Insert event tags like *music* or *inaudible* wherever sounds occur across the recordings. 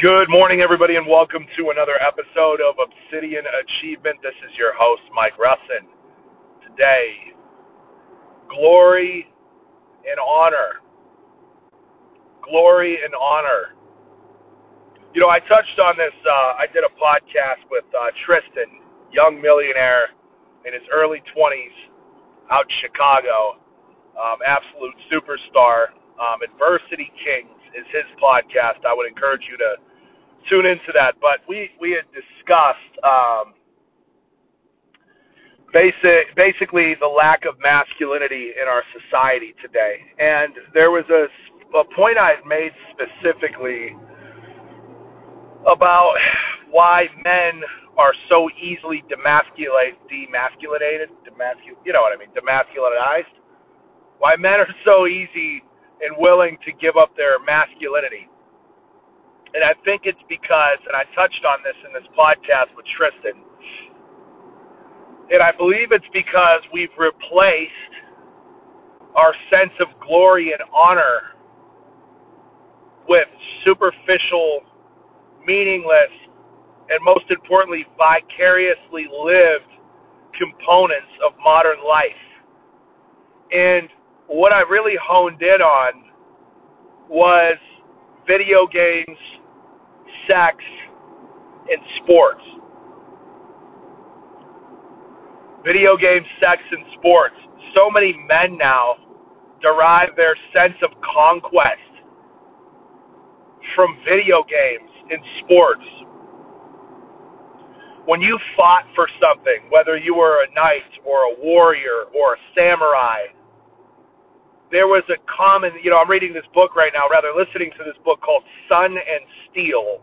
Good morning, everybody, and welcome to another episode of Obsidian Achievement. This is your host, Mike Russin. Today, glory and honor. Glory and honor. You know, I touched on this. Uh, I did a podcast with uh, Tristan, young millionaire in his early 20s out in Chicago, um, absolute superstar. Um, Adversity Kings is his podcast. I would encourage you to tune into that. But we we had discussed um, basic basically the lack of masculinity in our society today, and there was a a point I had made specifically about why men are so easily demasculate demasculated demascul you know what I mean demasculinized why men are so easy and willing to give up their masculinity and I think it's because, and I touched on this in this podcast with Tristan, and I believe it's because we've replaced our sense of glory and honor with superficial, meaningless, and most importantly, vicariously lived components of modern life. And what I really honed in on was video games sex, and sports. Video games, sex, and sports. So many men now derive their sense of conquest from video games and sports. When you fought for something, whether you were a knight or a warrior or a samurai, there was a common, you know, I'm reading this book right now, rather listening to this book called Sun and Steel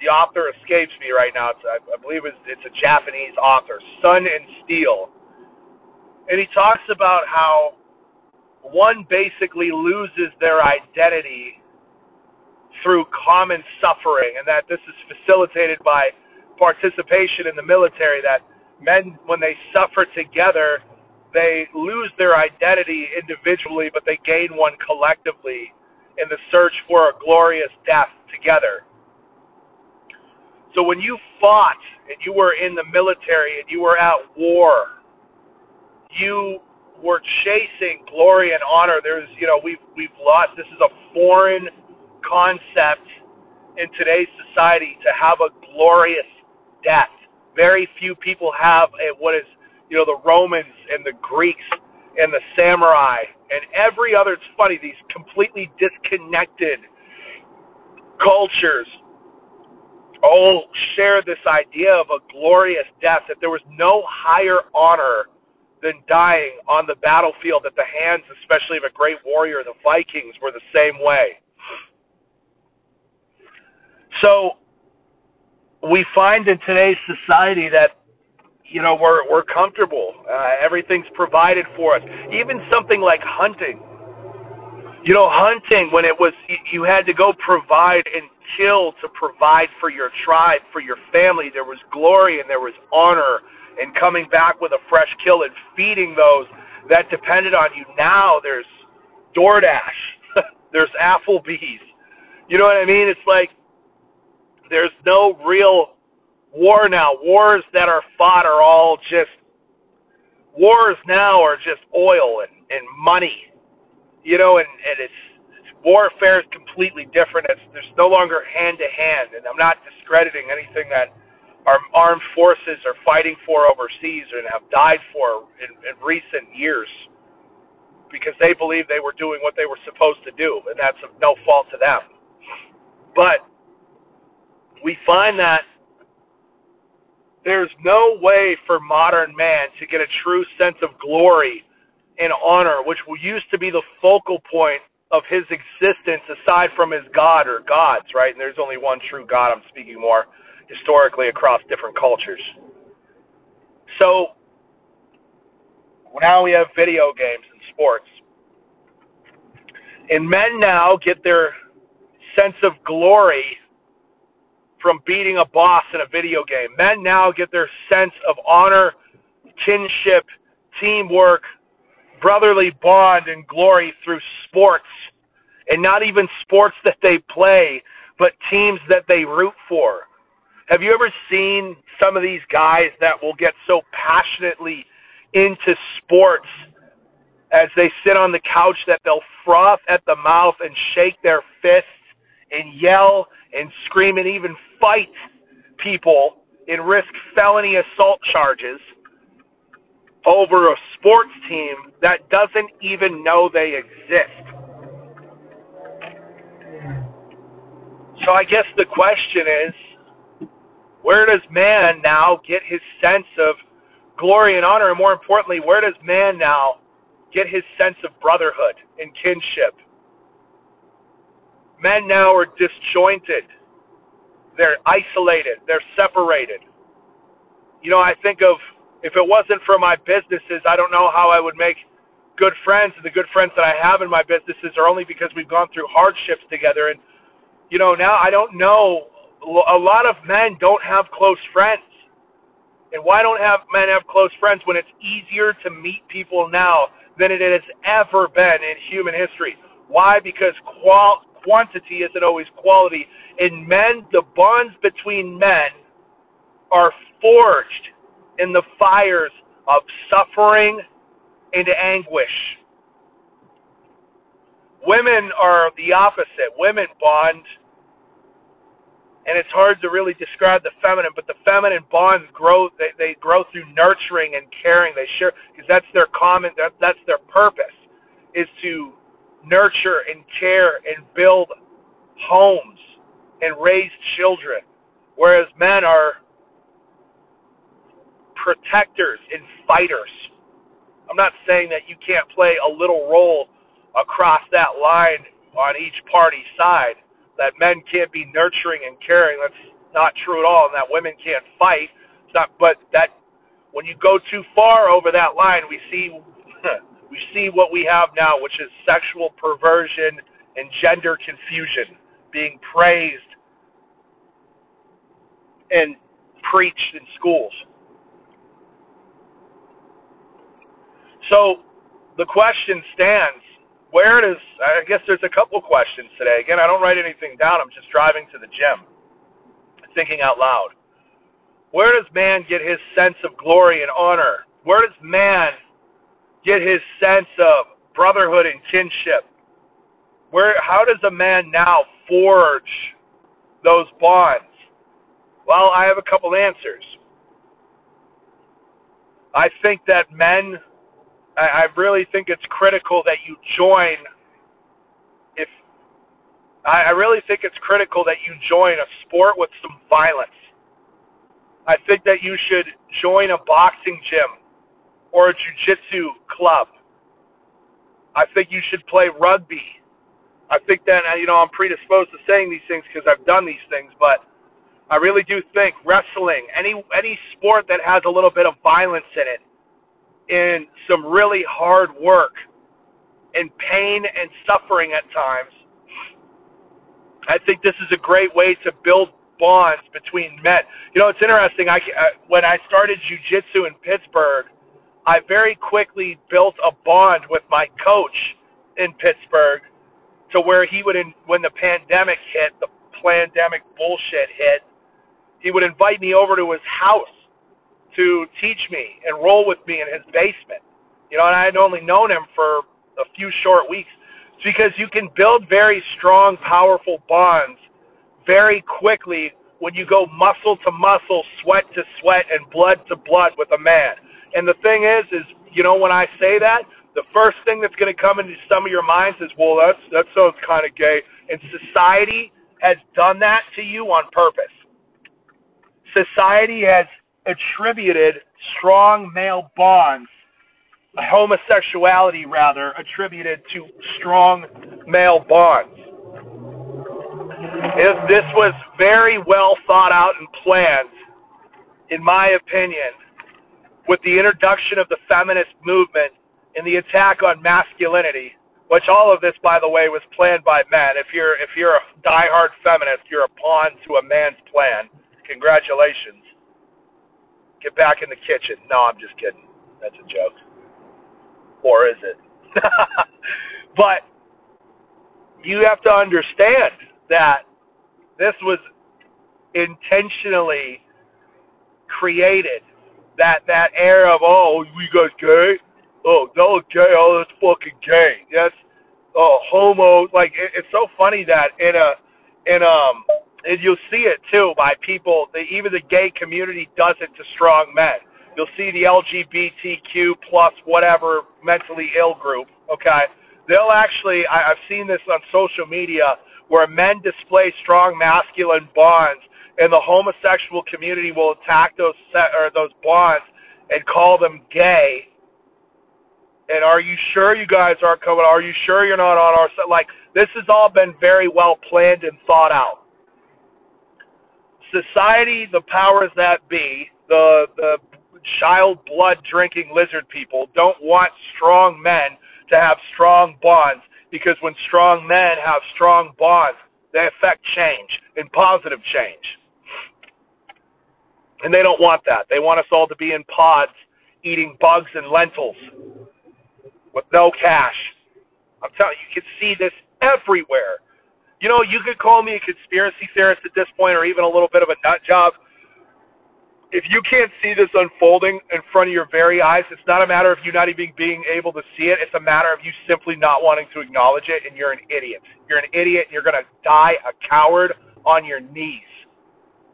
the author escapes me right now. It's, I, I believe it's, it's a Japanese author, Sun and Steel, and he talks about how one basically loses their identity through common suffering, and that this is facilitated by participation in the military. That men, when they suffer together, they lose their identity individually, but they gain one collectively in the search for a glorious death together. So when you fought and you were in the military and you were at war, you were chasing glory and honor. There's, you know, we've we've lost. This is a foreign concept in today's society to have a glorious death. Very few people have a, what is, you know, the Romans and the Greeks and the samurai and every other. It's funny these completely disconnected cultures all share this idea of a glorious death, that there was no higher honor than dying on the battlefield at the hands, especially of a great warrior. The Vikings were the same way. So we find in today's society that you know we're we're comfortable. Uh, everything's provided for us. Even something like hunting. You know, hunting when it was you had to go provide and kill to provide for your tribe, for your family. There was glory and there was honor in coming back with a fresh kill and feeding those that depended on you. Now there's DoorDash, *laughs* there's Applebee's. You know what I mean? It's like there's no real war now. Wars that are fought are all just wars now are just oil and, and money. You know, and, and it's warfare is completely different. It's, there's no longer hand to hand, and I'm not discrediting anything that our armed forces are fighting for overseas and have died for in, in recent years because they believe they were doing what they were supposed to do, and that's no fault to them. But we find that there's no way for modern man to get a true sense of glory and honor, which used to be the focal point of his existence aside from his God or gods, right? And there's only one true God. I'm speaking more historically across different cultures. So now we have video games and sports. And men now get their sense of glory from beating a boss in a video game. Men now get their sense of honor, kinship, teamwork, brotherly bond, and glory through sports and not even sports that they play, but teams that they root for. Have you ever seen some of these guys that will get so passionately into sports as they sit on the couch that they'll froth at the mouth and shake their fists and yell and scream and even fight people and risk felony assault charges over a sports team that doesn't even know they exist. So I guess the question is where does man now get his sense of glory and honor? And more importantly, where does man now get his sense of brotherhood and kinship? Men now are disjointed. They're isolated. They're separated. You know, I think of if it wasn't for my businesses, I don't know how I would make good friends. And the good friends that I have in my businesses are only because we've gone through hardships together. And, you know, now I don't know. A lot of men don't have close friends. And why don't have men have close friends when it's easier to meet people now than it has ever been in human history? Why? Because qual- quantity isn't always quality. In men, the bonds between men are forged in the fires of suffering and anguish. Women are the opposite. Women bond, and it's hard to really describe the feminine, but the feminine bonds grow. They, they grow through nurturing and caring. They share because that's their common. That, that's their purpose, is to nurture and care and build homes and raise children, whereas men are protectors and fighters. I'm not saying that you can't play a little role across that line on each party side, that men can't be nurturing and caring. That's not true at all, and that women can't fight. It's not, but that when you go too far over that line, we see *laughs* we see what we have now, which is sexual perversion and gender confusion being praised and preached in schools. So the question stands where does, I guess there's a couple questions today. Again, I don't write anything down, I'm just driving to the gym, thinking out loud. Where does man get his sense of glory and honor? Where does man get his sense of brotherhood and kinship? Where, how does a man now forge those bonds? Well, I have a couple answers. I think that men I, I really think it's critical that you join. If I, I really think it's critical that you join a sport with some violence. I think that you should join a boxing gym or a jiu-jitsu club. I think you should play rugby. I think that you know I'm predisposed to saying these things because I've done these things, but I really do think wrestling, any any sport that has a little bit of violence in it, in some really hard work and pain and suffering at times. I think this is a great way to build bonds between men. You know, it's interesting. I, uh, when I started jujitsu in Pittsburgh, I very quickly built a bond with my coach in Pittsburgh, to where he would, in, when the pandemic hit, the pandemic bullshit hit, he would invite me over to his house to teach me and roll with me in his basement. You know, and I had only known him for a few short weeks. It's because you can build very strong, powerful bonds very quickly when you go muscle to muscle, sweat to sweat, and blood to blood with a man. And the thing is, is you know, when I say that, the first thing that's going to come into some of your minds is, well, that's that sounds kind of gay. And society has done that to you on purpose. Society has attributed strong male bonds, homosexuality rather, attributed to strong male bonds. If this was very well thought out and planned, in my opinion, with the introduction of the feminist movement and the attack on masculinity, which all of this, by the way, was planned by men. If you're if you're a diehard feminist, you're a pawn to a man's plan. Congratulations. Get back in the kitchen. No, I'm just kidding. That's a joke. Or is it? *laughs* but you have to understand that This was intentionally created. That that air of oh, we guys gay. Oh, no gay. Oh, that's fucking gay. That's oh homo. Like it, it's so funny that in a in um and you'll see it too by people. The, even the gay community does it to strong men. You'll see the LGBTQ plus whatever mentally ill group. Okay, they'll actually. I, I've seen this on social media where men display strong masculine bonds, and the homosexual community will attack those set, or those bonds and call them gay. And are you sure you guys aren't coming? Are you sure you're not on our side? Like this has all been very well planned and thought out. Society, the powers that be, the the child blood drinking lizard people don't want strong men to have strong bonds because when strong men have strong bonds, they affect change and positive change. And they don't want that. They want us all to be in pods eating bugs and lentils with no cash. I'm telling you, you can see this everywhere. You know, you could call me a conspiracy theorist at this point or even a little bit of a nut job if you can't see this unfolding in front of your very eyes, it's not a matter of you not even being able to see it. It's a matter of you simply not wanting to acknowledge it, and you're an idiot. You're an idiot, and you're going to die a coward on your knees.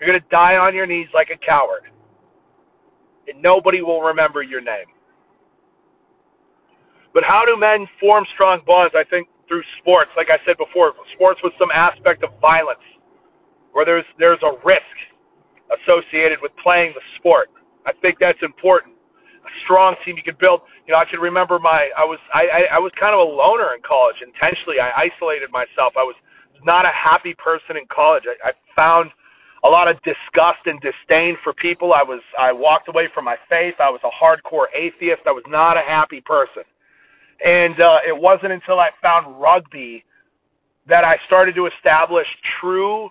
You're going to die on your knees like a coward, and nobody will remember your name. But how do men form strong bonds? I think through sports. Like I said before, sports with some aspect of violence, where there's there's a risk associated with playing the sport. I think that's important. A strong team you can build. You know, I can remember my I was I I, I was kind of a loner in college. Intentionally, I isolated myself. I was not a happy person in college. I, I found a lot of disgust and disdain for people. I was I walked away from my faith. I was a hardcore atheist. I was not a happy person. And uh, it wasn't until I found rugby that I started to establish true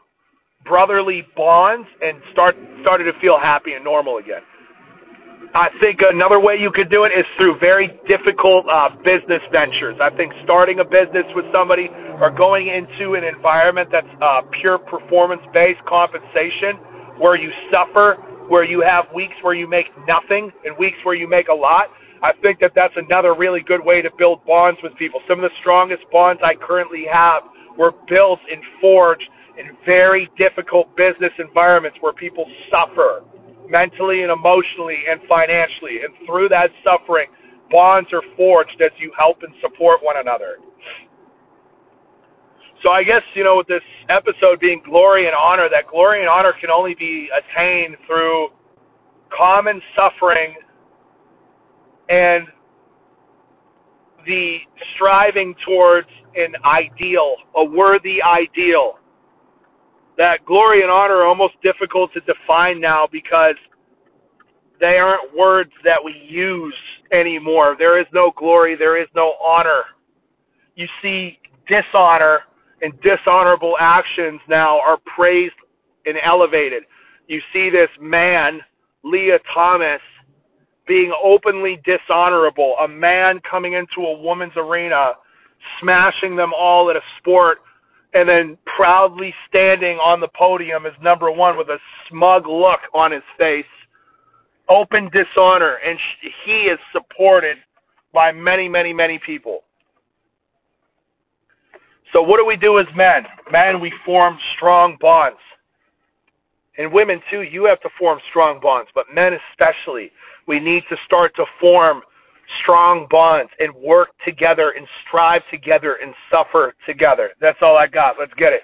brotherly bonds and start started to feel happy and normal again. I think another way you could do it is through very difficult uh, business ventures. I think starting a business with somebody or going into an environment that's uh, pure performance based compensation where you suffer, where you have weeks where you make nothing and weeks where you make a lot. I think that that's another really good way to build bonds with people. Some of the strongest bonds I currently have were built and forged in very difficult business environments where people suffer mentally and emotionally and financially. And through that suffering, bonds are forged as you help and support one another. So I guess, you know, with this episode being glory and honor, that glory and honor can only be attained through common suffering and the striving towards an ideal, a worthy ideal that glory and honor are almost difficult to define now because they aren't words that we use anymore. There is no glory, there is no honor. You see, dishonor and dishonorable actions now are praised and elevated. You see this man, Lia Thomas, being openly dishonorable, a man coming into a woman's arena, smashing them all at a sport and then proudly standing on the podium as number one with a smug look on his face, open dishonor, and he is supported by many, many, many people. So, what do we do as men? Men, we form strong bonds. And women, too, you have to form strong bonds, but men especially, we need to start to form strong bonds and work together and strive together and suffer together. That's all I got. Let's get it.